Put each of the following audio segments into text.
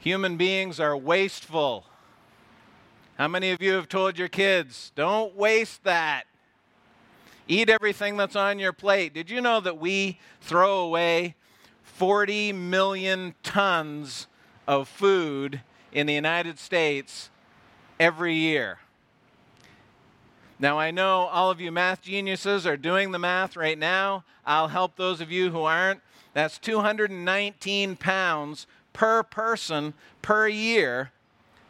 Human beings are wasteful. How many of you have told your kids, don't waste that? Eat everything that's on your plate. Did you know that we throw away 40 million tons of food in the United States every year? Now, I know all of you math geniuses are doing the math right now. I'll help those of you who aren't. That's 219 pounds per person per year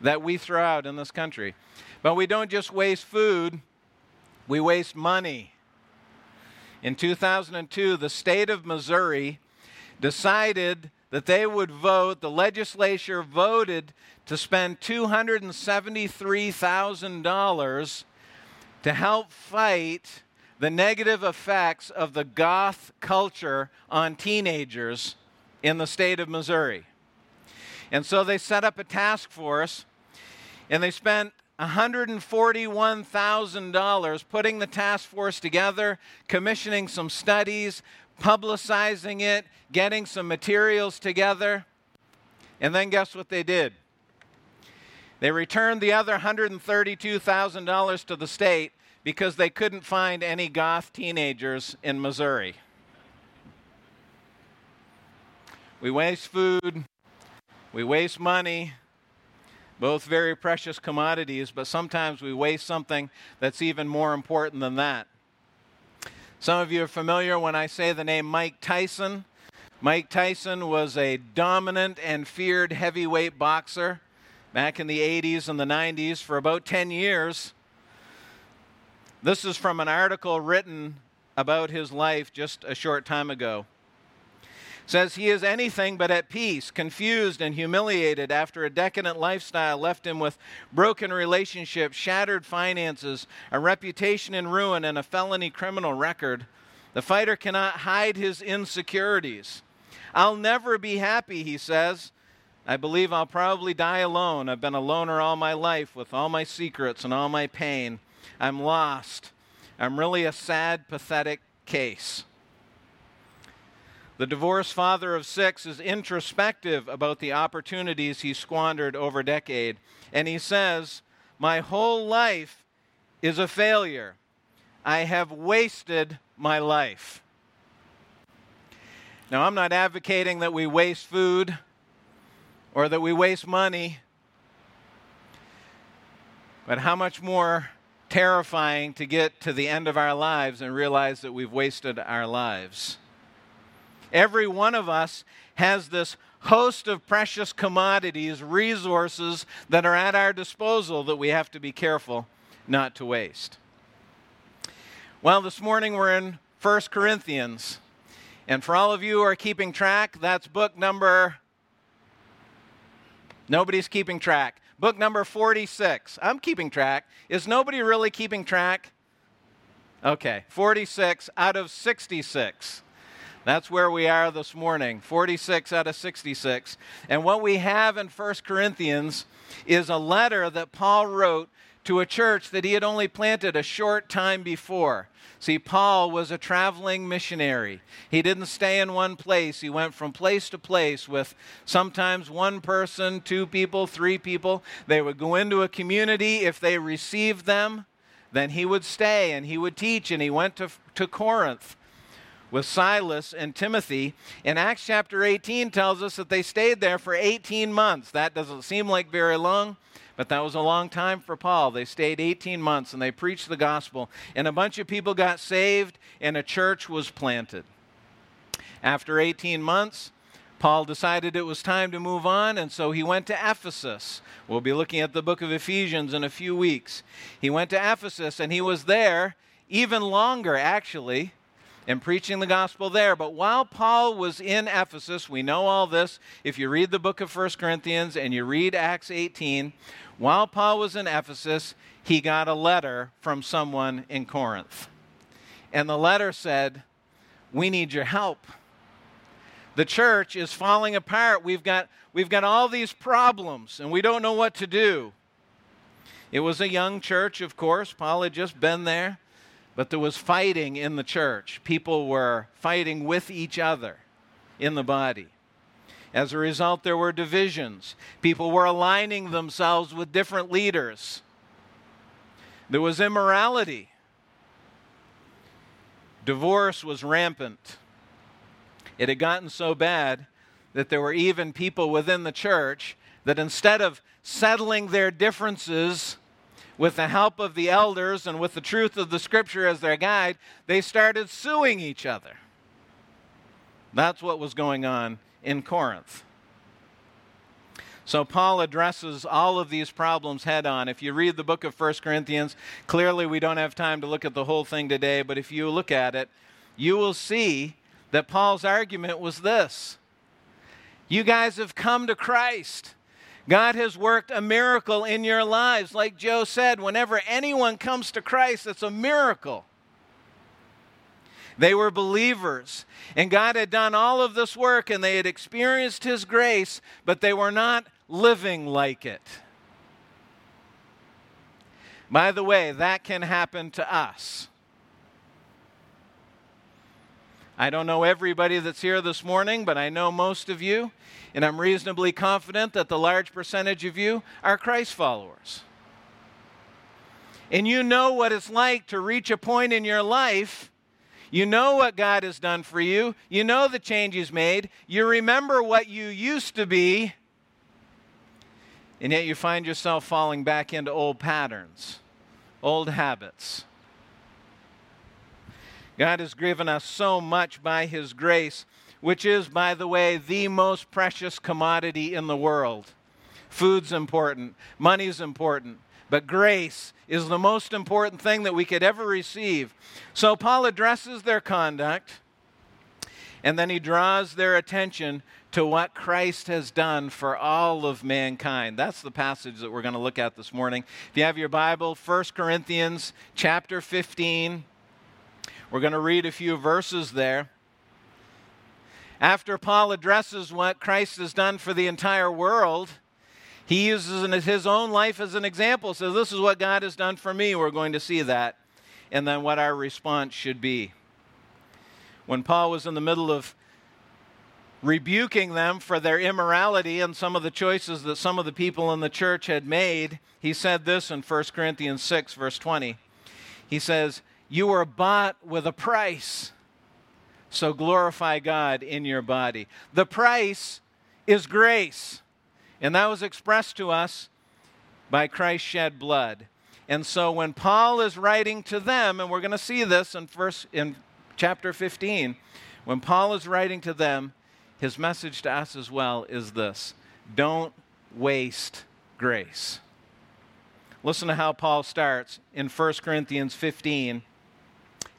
that we throw out in this country. But we don't just waste food, we waste money. In 2002, the state of Missouri decided that they would vote, the legislature voted to spend $273,000 to help fight the negative effects of the goth culture on teenagers in the state of Missouri. And so they set up a task force and they spent $141,000 putting the task force together, commissioning some studies, publicizing it, getting some materials together. And then guess what they did? They returned the other $132,000 to the state because they couldn't find any goth teenagers in Missouri. We waste food, we waste money, both very precious commodities, but sometimes we waste something that's even more important than that. Some of you are familiar when I say the name Mike Tyson. Mike Tyson was a dominant and feared heavyweight boxer back in the 80s and the 90s for about 10 years. This is from an article written about his life just a short time ago says he is anything but at peace, confused and humiliated after a decadent lifestyle left him with broken relationships, shattered finances, a reputation in ruin, and a felony criminal record. The fighter cannot hide his insecurities. I'll never be happy, he says. I believe I'll probably die alone. I've been a loner all my life with all my secrets and all my pain. I'm lost. I'm really a sad, pathetic case. The divorced father of six is introspective about the opportunities he squandered over a decade. And he says, My whole life is a failure. I have wasted my life. Now, I'm not advocating that we waste food or that we waste money, but how much more terrifying to get to the end of our lives and realize that we've wasted our lives. Every one of us has this host of precious commodities, resources that are at our disposal that we have to be careful not to waste. Well, this morning we're in 1 Corinthians. And for all of you who are keeping track, that's book number. Nobody's keeping track. Book number 46. I'm keeping track. Is nobody really keeping track? Okay, 46 out of 66. That's where we are this morning 46 out of 66. And what we have in 1 Corinthians is a letter that Paul wrote to a church that he had only planted a short time before. See, Paul was a traveling missionary. He didn't stay in one place. He went from place to place with sometimes one person, two people, three people. They would go into a community. If they received them, then he would stay and he would teach. And he went to, to Corinth with Silas and Timothy. And Acts chapter 18 tells us that they stayed there for 18 months. That doesn't seem like very long, but that was a long time for Paul. They stayed 18 months and they preached the gospel. And a bunch of people got saved and a church was planted. After 18 months, Paul decided it was time to move on, and so he went to Ephesus. We'll be looking at the book of Ephesians in a few weeks. He went to Ephesus, and he was there even longer, actually and preaching the gospel there. But while Paul was in Ephesus, we know all this. If you read the book of 1 Corinthians and you read Acts 18, while Paul was in Ephesus, he got a letter from someone in Corinth. And the letter said, We need your help. The church is falling apart. We've got, we've got all these problems, and we don't know what to do. It was a young church, of course. Paul had just been there. But there was fighting in the church. People were fighting with each other in the body. As a result, there were divisions. People were aligning themselves with different leaders. There was immorality. Divorce was rampant. It had gotten so bad that there were even people within the church that instead of settling their differences with the help of the elders and with the truth of the scripture as their guide, they started suing each other. That's what was going on in Corinth. So Paul addresses all of these problems head on. If you read the book of 1 Corinthians, clearly we don't have time to look at the whole thing today, but if you look at it, you will see that Paul's argument was this You guys have come to Christ. God has worked a miracle in your lives. Like Joe said, whenever anyone comes to Christ, it's a miracle. They were believers, and God had done all of this work, and they had experienced His grace, but they were not living like it. By the way, that can happen to us. I don't know everybody that's here this morning, but I know most of you, and I'm reasonably confident that the large percentage of you are Christ followers. And you know what it's like to reach a point in your life. You know what God has done for you. You know the change He's made. You remember what you used to be. And yet you find yourself falling back into old patterns, old habits. God has given us so much by His grace, which is, by the way, the most precious commodity in the world. Food's important, money's important, but grace is the most important thing that we could ever receive. So Paul addresses their conduct, and then he draws their attention to what Christ has done for all of mankind. That's the passage that we're going to look at this morning. If you have your Bible, 1 Corinthians chapter 15, we're going to read a few verses there. After Paul addresses what Christ has done for the entire world, he uses his own life as an example. Says, This is what God has done for me. We're going to see that. And then what our response should be. When Paul was in the middle of rebuking them for their immorality and some of the choices that some of the people in the church had made, he said this in 1 Corinthians 6, verse 20. He says, you were bought with a price. So glorify God in your body. The price is grace. And that was expressed to us by Christ's shed blood. And so when Paul is writing to them, and we're going to see this in verse, in chapter 15, when Paul is writing to them, his message to us as well is this don't waste grace. Listen to how Paul starts in 1 Corinthians 15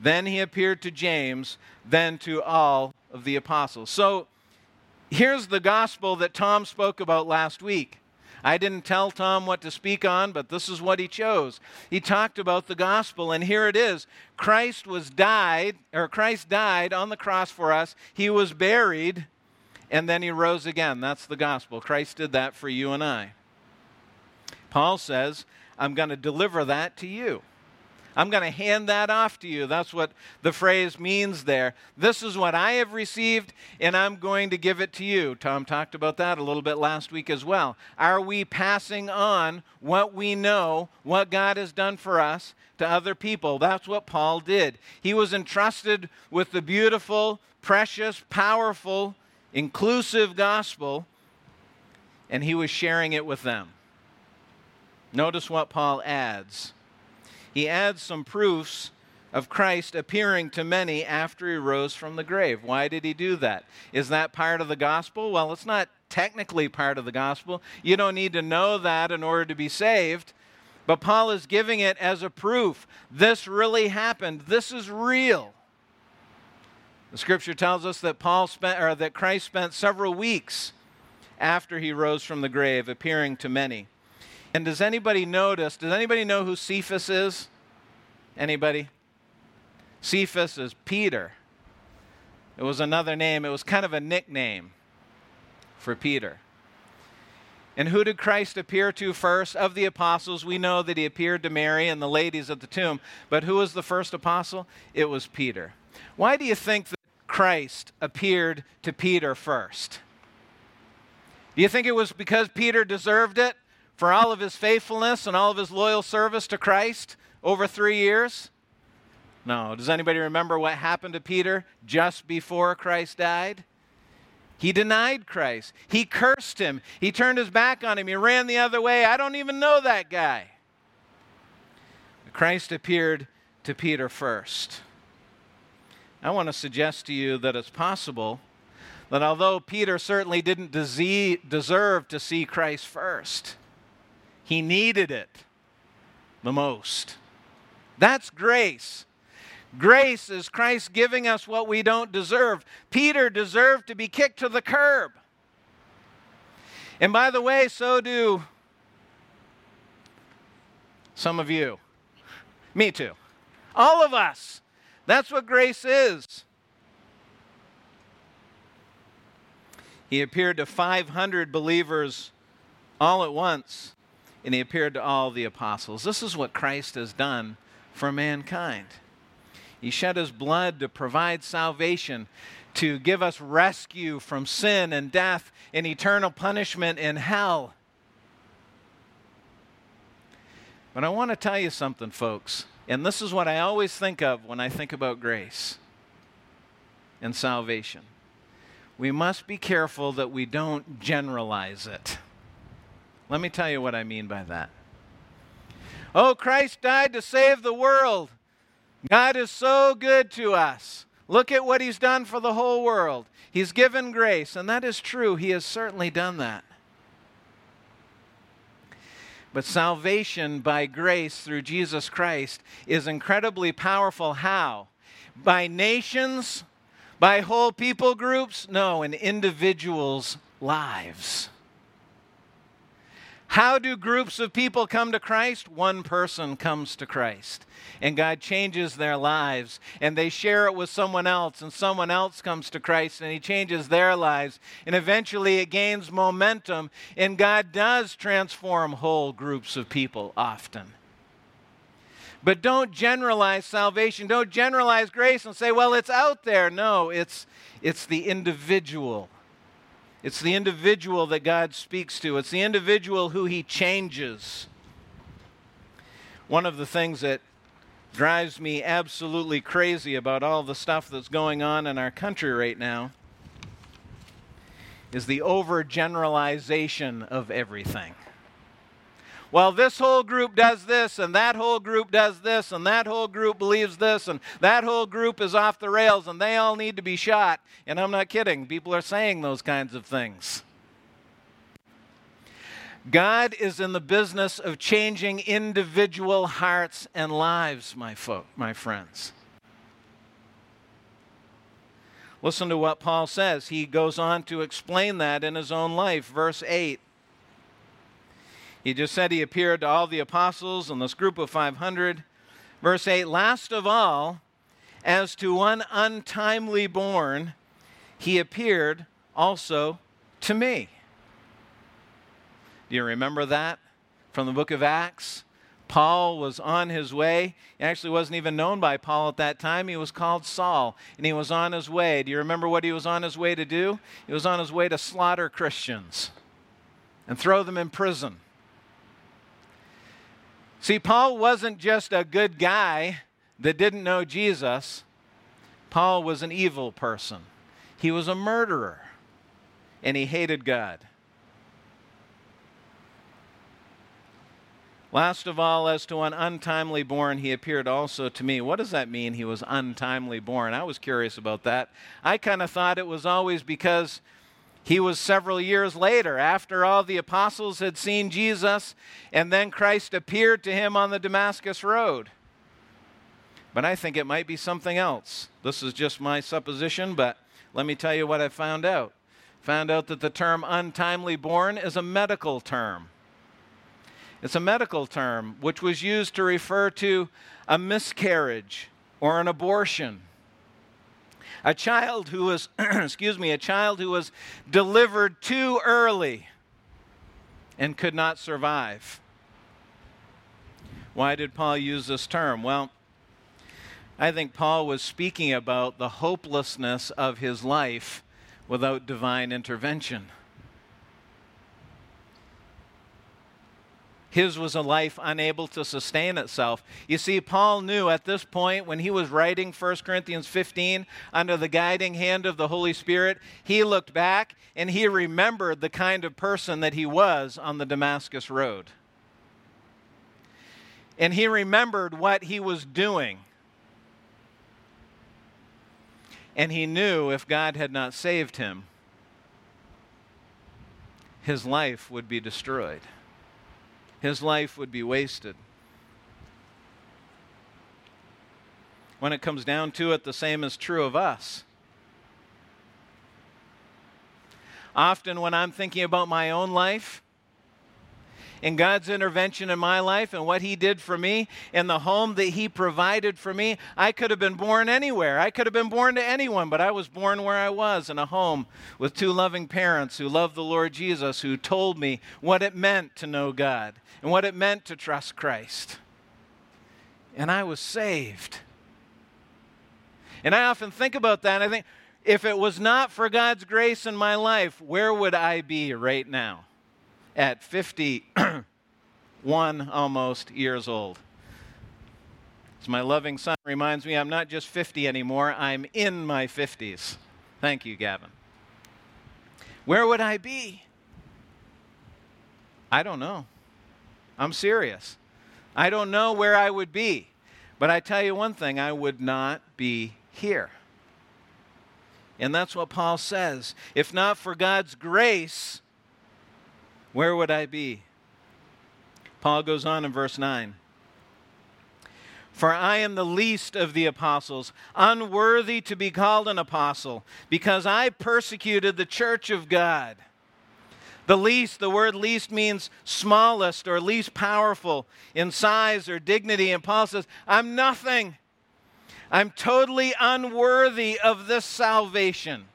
Then he appeared to James, then to all of the apostles. So here's the gospel that Tom spoke about last week. I didn't tell Tom what to speak on, but this is what he chose. He talked about the gospel, and here it is. Christ was died, or Christ died on the cross for us. He was buried, and then he rose again. That's the gospel. Christ did that for you and I. Paul says, I'm going to deliver that to you. I'm going to hand that off to you. That's what the phrase means there. This is what I have received, and I'm going to give it to you. Tom talked about that a little bit last week as well. Are we passing on what we know, what God has done for us, to other people? That's what Paul did. He was entrusted with the beautiful, precious, powerful, inclusive gospel, and he was sharing it with them. Notice what Paul adds he adds some proofs of Christ appearing to many after he rose from the grave. Why did he do that? Is that part of the gospel? Well, it's not technically part of the gospel. You don't need to know that in order to be saved. But Paul is giving it as a proof. This really happened. This is real. The scripture tells us that Paul spent or that Christ spent several weeks after he rose from the grave, appearing to many. And does anybody notice? Does anybody know who Cephas is? Anybody? Cephas is Peter. It was another name, it was kind of a nickname for Peter. And who did Christ appear to first? Of the apostles, we know that he appeared to Mary and the ladies at the tomb. But who was the first apostle? It was Peter. Why do you think that Christ appeared to Peter first? Do you think it was because Peter deserved it for all of his faithfulness and all of his loyal service to Christ over three years? No. Does anybody remember what happened to Peter just before Christ died? He denied Christ. He cursed him. He turned his back on him. He ran the other way. I don't even know that guy. Christ appeared to Peter first. I want to suggest to you that it's possible that although Peter certainly didn't deserve to see Christ first, he needed it the most. That's grace. Grace is Christ giving us what we don't deserve. Peter deserved to be kicked to the curb. And by the way, so do some of you. Me too. All of us. That's what grace is. He appeared to 500 believers all at once, and he appeared to all the apostles. This is what Christ has done for mankind. He shed his blood to provide salvation, to give us rescue from sin and death and eternal punishment in hell. But I want to tell you something, folks, and this is what I always think of when I think about grace and salvation. We must be careful that we don't generalize it. Let me tell you what I mean by that. Oh, Christ died to save the world. God is so good to us. Look at what He's done for the whole world. He's given grace, and that is true. He has certainly done that. But salvation by grace through Jesus Christ is incredibly powerful. How? By nations? By whole people groups? No, in individuals' lives. How do groups of people come to Christ? One person comes to Christ. And God changes their lives. And they share it with someone else. And someone else comes to Christ and He changes their lives. And eventually it gains momentum. And God does transform whole groups of people often. But don't generalize salvation. Don't generalize grace and say, well, it's out there. No, it's, it's the individual it's the individual that God speaks to, it's the individual who He changes. One of the things that drives me absolutely crazy about all the stuff that's going on in our country right now is the overgeneralization of everything well, this whole group does this, and that whole group does this, and that whole group believes this, and that whole group is off the rails, and they all need to be shot. And I'm not kidding, people are saying those kinds of things. God is in the business of changing individual hearts and lives, my, folk, my friends. Listen to what Paul says. He goes on to explain that in his own life. Verse 8 he just said he appeared to all the apostles and this group of 500. Verse 8 Last of all, as to one untimely born, he appeared also to me. Do you remember that from the book of Acts? Paul was on his way. He actually wasn't even known by Paul at that time. He was called Saul, and he was on his way. Do you remember what he was on his way to do? He was on his way to slaughter Christians and throw them in prison. See, Paul wasn't just a good guy that didn't know Jesus, Paul was an evil person. He was a murderer, and he hated God. Last of all, as to one untimely born, he appeared also to me. What does that mean, he was untimely born? I was curious about that. I kind of thought it was always because he was several years later, after all the apostles had seen Jesus, and then Christ appeared to him on the Damascus Road. But I think it might be something else. This is just my supposition, but let me tell you what I found out. Found out that the term untimely born is a medical term. It's a medical term which was used to refer to a miscarriage or an abortion. A child who was, excuse me, a child who was delivered too early and could not survive. Why did Paul use this term? Well, I think Paul was speaking about the hopelessness of his life without divine intervention. His was a life unable to sustain itself. You see, Paul knew at this point when he was writing 1 Corinthians 15 under the guiding hand of the Holy Spirit, he looked back and he remembered the kind of person that he was on the Damascus Road. And he remembered what he was doing. And he knew if God had not saved him, his life would be destroyed his life would be wasted. When it comes down to it, the same is true of us. Often, when I'm thinking about my own life, and God's intervention in my life and what He did for me and the home that He provided for me. I could have been born anywhere. I could have been born to anyone, but I was born where I was in a home with two loving parents who loved the Lord Jesus, who told me what it meant to know God and what it meant to trust Christ. And I was saved. And I often think about that and I think, if it was not for God's grace in my life, where would I be right now? At 51 almost years old. As my loving son reminds me, I'm not just 50 anymore, I'm in my 50s. Thank you, Gavin. Where would I be? I don't know. I'm serious. I don't know where I would be. But I tell you one thing I would not be here. And that's what Paul says. If not for God's grace, where would I be? Paul goes on in verse 9. For I am the least of the apostles, unworthy to be called an apostle, because I persecuted the church of God. The least, the word least means smallest or least powerful in size or dignity. And Paul says, I'm nothing. I'm totally unworthy of this salvation.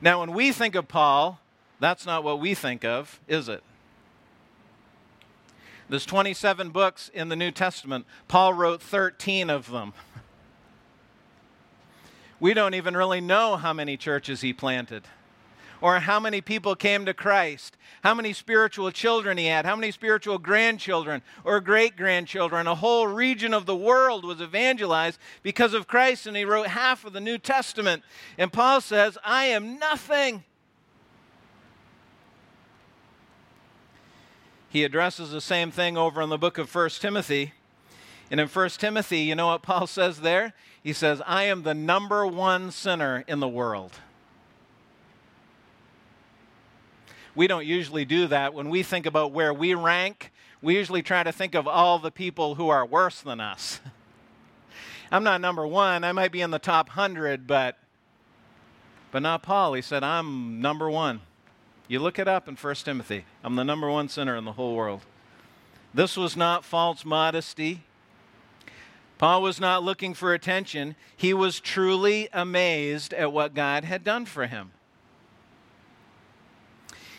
Now, when we think of Paul, that's not what we think of, is it? There's 27 books in the New Testament. Paul wrote 13 of them. We don't even really know how many churches he planted or how many people came to Christ, how many spiritual children he had, how many spiritual grandchildren or great grandchildren. A whole region of the world was evangelized because of Christ, and he wrote half of the New Testament. And Paul says, I am nothing. He addresses the same thing over in the book of 1 Timothy. And in 1 Timothy, you know what Paul says there? He says, I am the number one sinner in the world. We don't usually do that. When we think about where we rank, we usually try to think of all the people who are worse than us. I'm not number one. I might be in the top hundred, but, but not Paul. He said, I'm number one. You look it up in 1 Timothy. I'm the number one sinner in the whole world. This was not false modesty. Paul was not looking for attention. He was truly amazed at what God had done for him.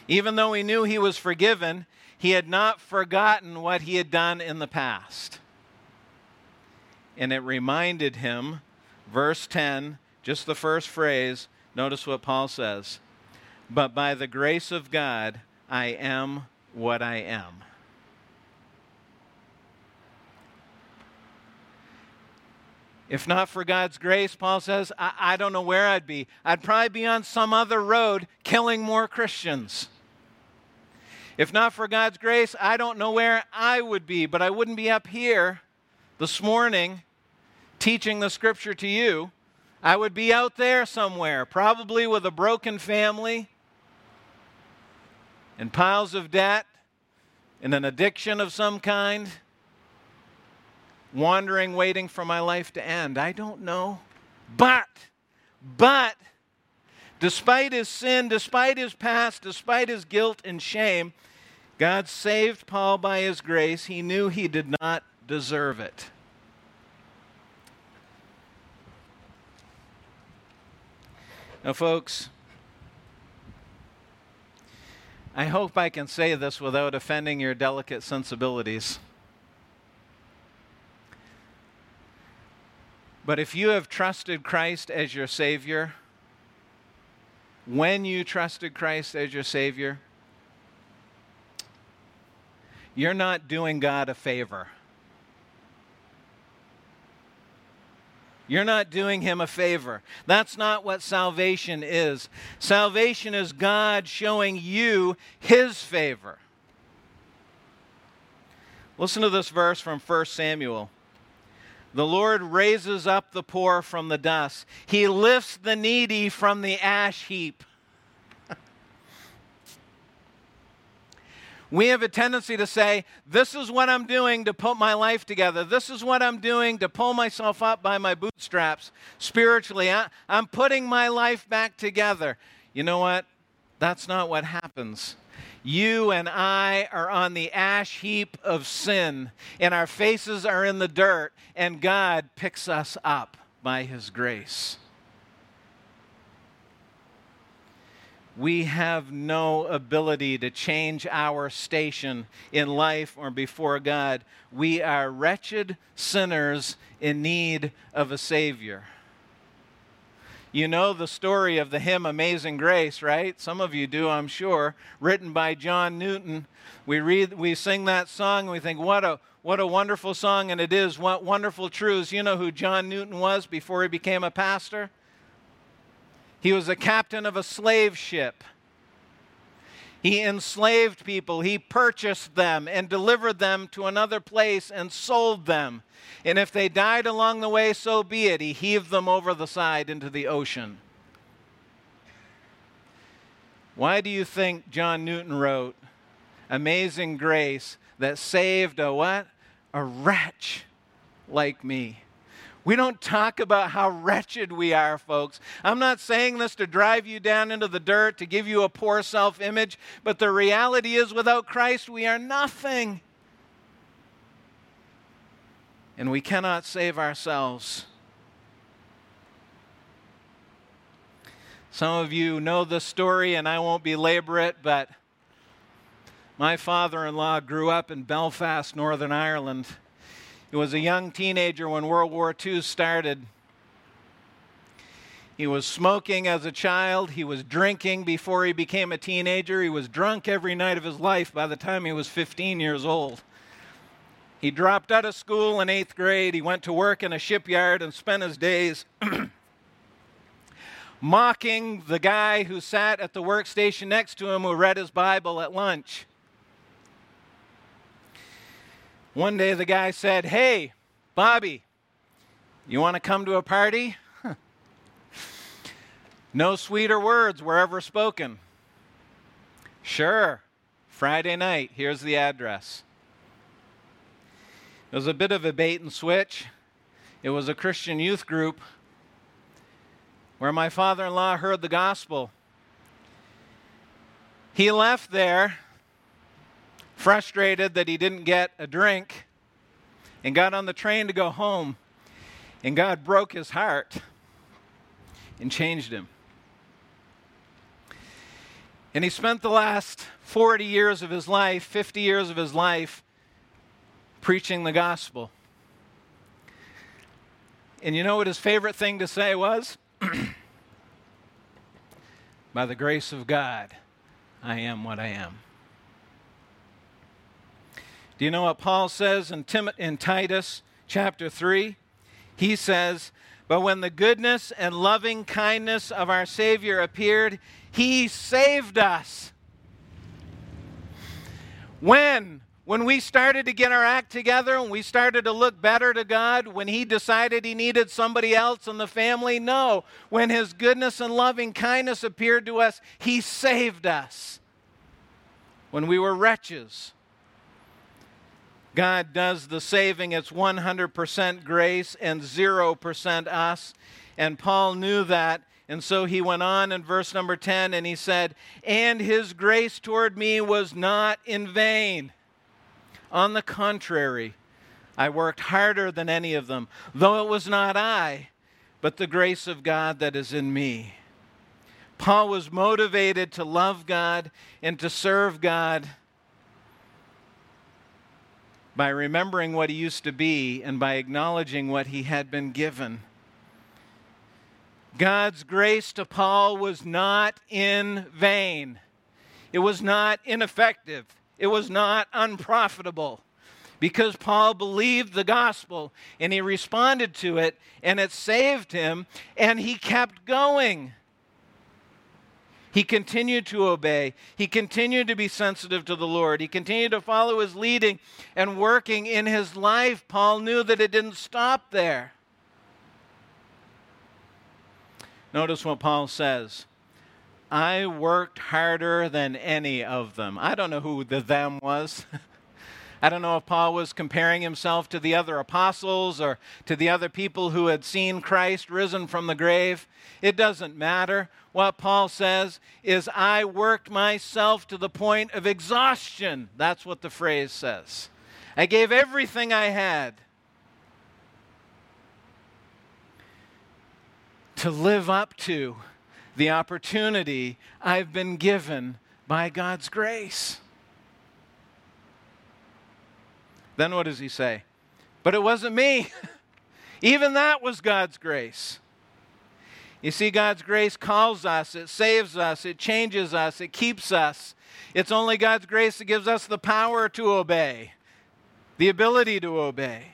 Even though he knew he was forgiven, he had not forgotten what he had done in the past. And it reminded him, verse 10, just the first phrase, notice what Paul says but by the grace of God, I am what I am. If not for God's grace, Paul says, I, I, don't know where I'd be. I'd probably be on some other road killing more Christians. If not for God's grace, I don't know where I would be, but I wouldn't be up here this morning teaching the scripture to you. I would be out there somewhere, probably with a broken family, and piles of debt and an addiction of some kind, wandering, waiting for my life to end. I don't know. But, but, Despite his sin, despite his past, despite his guilt and shame, God saved Paul by his grace. He knew he did not deserve it. Now, folks, I hope I can say this without offending your delicate sensibilities. But if you have trusted Christ as your Savior, when you trusted Christ as your Savior, you're not doing God a favor. You're not doing him a favor. That's not what salvation is. Salvation is God showing you his favor. Listen to this verse from 1 Samuel. The Lord raises up the poor from the dust. He lifts the needy from the ash heap. We have a tendency to say, This is what I'm doing to put my life together. This is what I'm doing to pull myself up by my bootstraps spiritually. I, am putting my life back together. You know what? That's not what happens. You and I are on the ash heap of sin, and our faces are in the dirt, and God picks us up by His grace. We have no ability to change our station in life or before God. We are wretched sinners in need of a Savior. You know the story of the hymn Amazing Grace, right? Some of you do, I'm sure, written by John Newton. We read we sing that song and we think what a what a wonderful song and it is what wonderful truths. You know who John Newton was before he became a pastor? He was a captain of a slave ship. He enslaved people, he purchased them and delivered them to another place and sold them. And if they died along the way, so be it. He heaved them over the side into the ocean. Why do you think John Newton wrote Amazing Grace that saved a what? A wretch like me? We don't talk about how wretched we are, folks. I'm not saying this to drive you down into the dirt, to give you a poor self image, but the reality is without Christ, we are nothing. And we cannot save ourselves. Some of you know this story, and I won't belabor it, but my father in law grew up in Belfast, Northern Ireland. He was a young teenager when World War II started. He was smoking as a child. He was drinking before he became a teenager. He was drunk every night of his life by the time he was 15 years old. He dropped out of school in eighth grade. He went to work in a shipyard and spent his days mocking the guy who sat at the workstation next to him who read his Bible at lunch. One day the guy said, Hey, Bobby, you want to come to a party? no sweeter words were ever spoken. Sure, Friday night, here's the address. It was a bit of a bait and switch. It was a Christian youth group where my father in law heard the gospel. He left there frustrated that he didn't get a drink and got on the train to go home. And God broke his heart and changed him. And he spent the last 40 years of his life, 50 years of his life, preaching the gospel. And you know what his favorite thing to say was? By the grace of God, I am what I am. Do you know what Paul says in, Tim- in Titus chapter 3? He says, But when the goodness and loving kindness of our Savior appeared, he saved us. When? When we started to get our act together and we started to look better to God, when He decided He needed somebody else in the family? No. When His goodness and loving kindness appeared to us, He saved us. When we were wretches, God does the saving. It's 100% grace and 0% us. And Paul knew that. And so he went on in verse number 10 and he said, And his grace toward me was not in vain. On the contrary, I worked harder than any of them, though it was not I, but the grace of God that is in me. Paul was motivated to love God and to serve God by remembering what he used to be and by acknowledging what he had been given. God's grace to Paul was not in vain. It was not ineffective. It was not unprofitable. Because Paul believed the gospel and he responded to it and it saved him and he kept going. He continued to obey. He continued to be sensitive to the Lord. He continued to follow his leading and working in his life. Paul knew that it didn't stop there. Notice what Paul says. I worked harder than any of them. I don't know who the them was. I don't know if Paul was comparing himself to the other apostles or to the other people who had seen Christ risen from the grave. It doesn't matter. What Paul says is, I worked myself to the point of exhaustion. That's what the phrase says. I gave everything I had. to live up to the opportunity I've been given by God's grace. Then what does he say? But it wasn't me. Even that was God's grace. You see, God's grace calls us, it saves us, it changes us, it keeps us. It's only God's grace that gives us the power to obey, the ability to obey.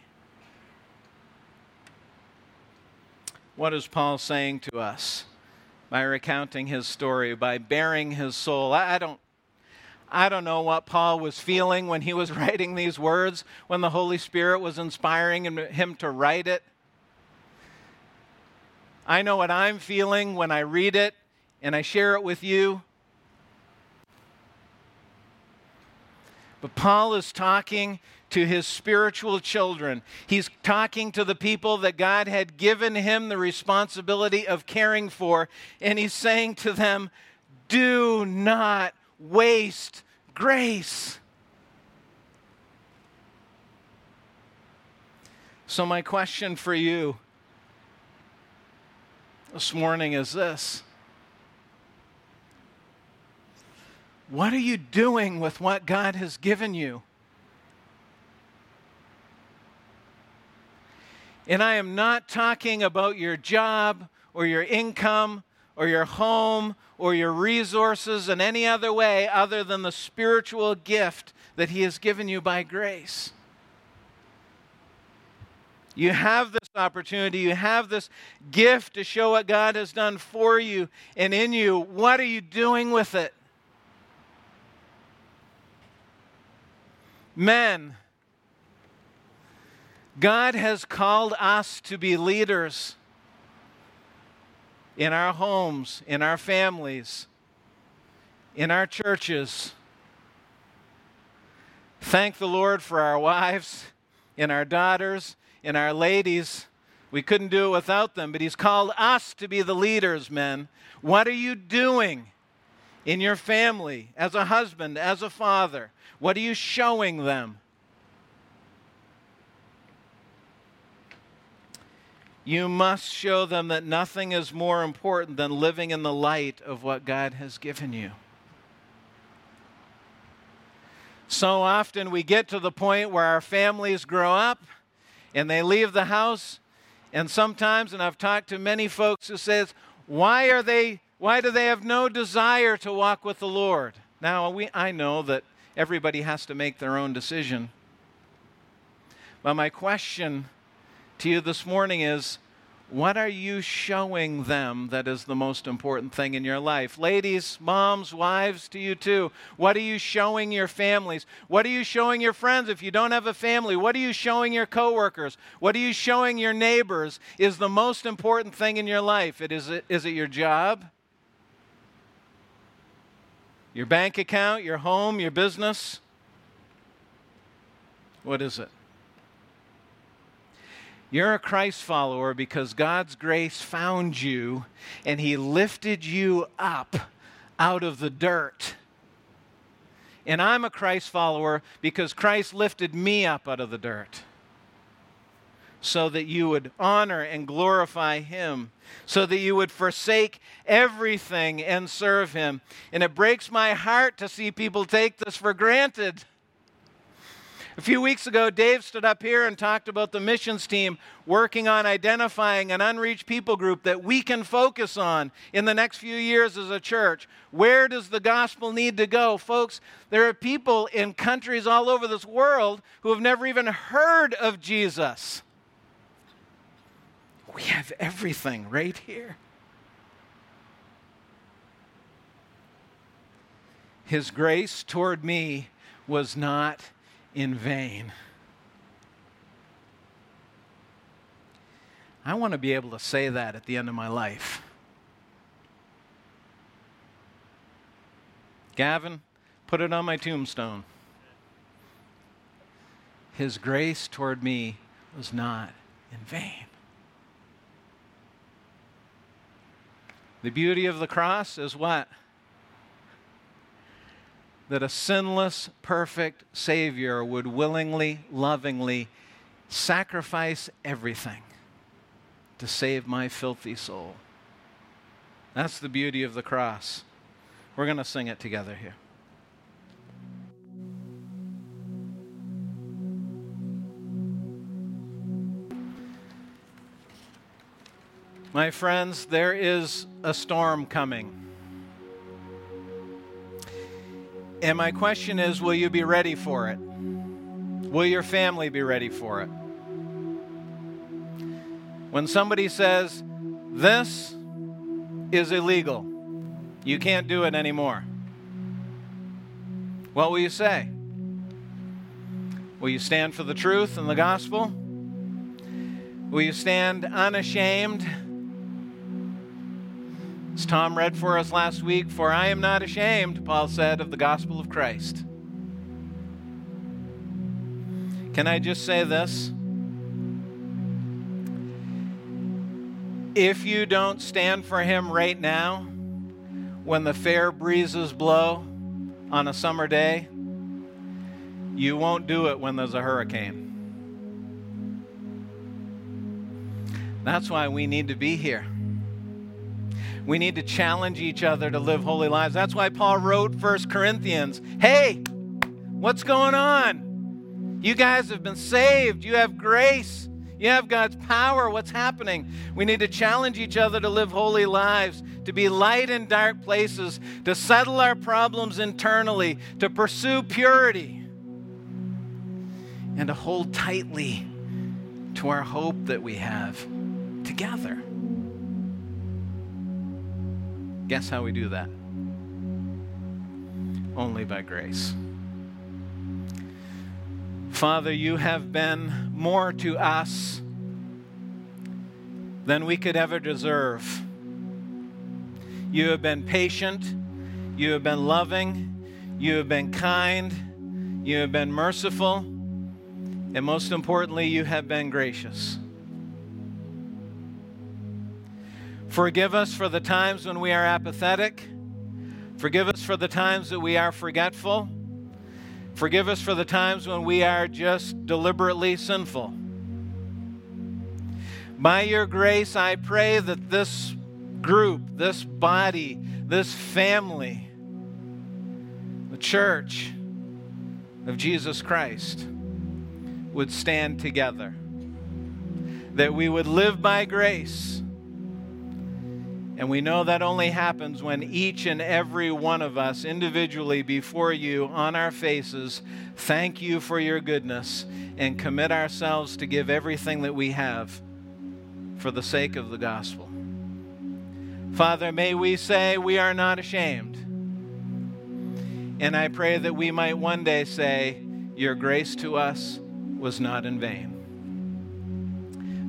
What is Paul saying to us by recounting his story, by baring his soul? I, don't. I don't know what Paul was feeling when he was writing these words, when the Holy Spirit was inspiring him to write it. I know what I'm feeling when I read it and I share it with you. But Paul is talking to his spiritual children. He's talking to the people that God had given him the responsibility of caring for, and he's saying to them, Do not waste grace. So, my question for you this morning is this What are you doing with what God has given you? And I am not talking about your job or your income or your home or your resources in any other way other than the spiritual gift that He has given you by grace. You have this opportunity, you have this gift to show what God has done for you and in you. What are you doing with it? Men, God has called us to be leaders in our homes, in our families, in our churches. Thank the Lord for our wives and our daughters and our ladies. We couldn't do it without them, but He's called us to be the leaders, men. What are you doing in your family as a husband, as a father? What are you showing them? You must show them that nothing is more important than living in the light of what God has given you. So often we get to the point where our families grow up and they leave the house and sometimes and I've talked to many folks who says why are they why do they have no desire to walk with the Lord? Now we I know that everybody has to make their own decision. But my question to you this morning is what are you showing them that is the most important thing in your life? Ladies, moms, wives, to you too. What are you showing your families? What are you showing your friends if you don't have a family? What are you showing your coworkers? What are you showing your neighbors is the most important thing in your life? It is, is it your job? Your bank account, your home, your business? What is it? You're a Christ follower because God's grace found you and He lifted you up out of the dirt. And I'm a Christ follower because Christ lifted me up out of the dirt so that you would honor and glorify Him, so that you would forsake everything and serve Him. And it breaks my heart to see people take this for granted. A few weeks ago, Dave stood up here and talked about the missions team working on identifying an unreached people group that we can focus on in the next few years as a church. Where does the gospel need to go? Folks, there are people in countries all over this world who have never even heard of Jesus. We have everything right here. His grace toward me was not in vain. I want to be able to say that at the end of my life. Gavin, put it on my tombstone. His grace toward me was not in vain. The beauty of the cross is what? That a sinless, perfect Savior would willingly, lovingly sacrifice everything to save my filthy soul. That's the beauty of the cross. We're going to sing it together here. My friends, there is a storm coming. And my question is will you be ready for it? Will your family be ready for it? When somebody says, This is illegal, you can't do it anymore, what will you say? Will you stand for the truth and the gospel? Will you stand unashamed? As Tom read for us last week, for I am not ashamed, Paul said, of the gospel of Christ. Can I just say this? If you don't stand for him right now, when the fair breezes blow on a summer day, you won't do it when there's a hurricane. That's why we need to be here. We need to challenge each other to live holy lives. That's why Paul wrote First Corinthians Hey, what's going on? You guys have been saved, you have grace. You have God's power. What's happening? We need to challenge each other to live holy lives, to be light in dark places, to settle our problems internally, to pursue purity, and to hold tightly to our hope that we have together. Guess how we do that? Only by grace. Father, you have been more to us than we could ever deserve. You have been patient. You have been loving. You have been kind. You have been merciful. And most importantly, you have been gracious. Forgive us for the times when we are apathetic. Forgive us for the times that we are forgetful. Forgive us for the times when we are just deliberately sinful. By your grace, I pray that this group, this body, this family, the church of Jesus Christ would stand together. That we would live by grace and we know that only happens when each and every one of us individually before you on our faces thank you for your goodness and commit ourselves to give everything that we have for the sake of the gospel. Father, may we say we are not ashamed. And I pray that we might one day say, Your grace to us was not in vain.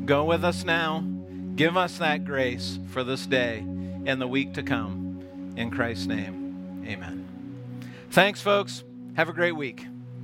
Go with us now. Give us that grace for this day and the week to come. In Christ's name, amen. Thanks, folks. Have a great week.